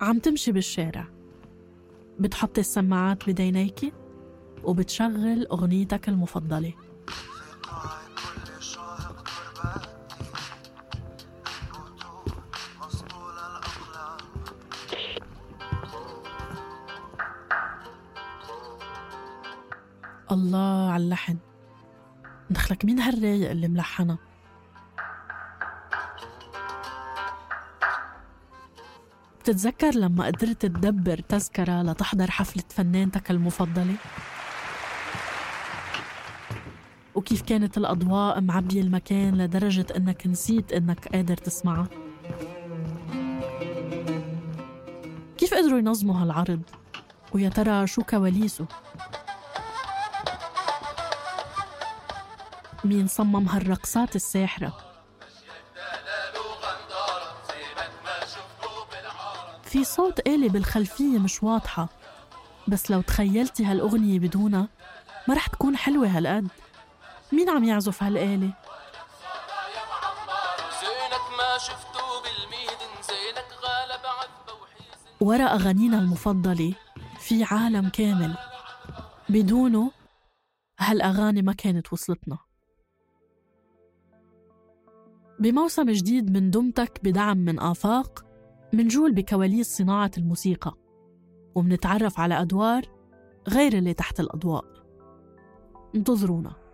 عم تمشي بالشارع. بتحطي السماعات بدينيكي وبتشغل أغنيتك المفضلة. الله على اللحن. دخلك مين هالرايق اللي ملحنها؟ بتتذكر لما قدرت تدبر تذكرة لتحضر حفلة فنانتك المفضلة؟ وكيف كانت الأضواء معبية المكان لدرجة إنك نسيت إنك قادر تسمعها؟ كيف قدروا ينظموا هالعرض؟ ويا ترى شو كواليسه؟ مين صمم هالرقصات الساحرة؟ في صوت آلة بالخلفية مش واضحة. بس لو تخيلتي هالأغنية بدونها ما رح تكون حلوة هالقد. مين عم يعزف هالآلة؟ ورا أغانينا المفضلة في عالم كامل. بدونه هالأغاني ما كانت وصلتنا. بموسم جديد من دمتك بدعم من آفاق منجول بكواليس صناعة الموسيقى ومنتعرف على أدوار غير اللي تحت الأضواء. انتظرونا.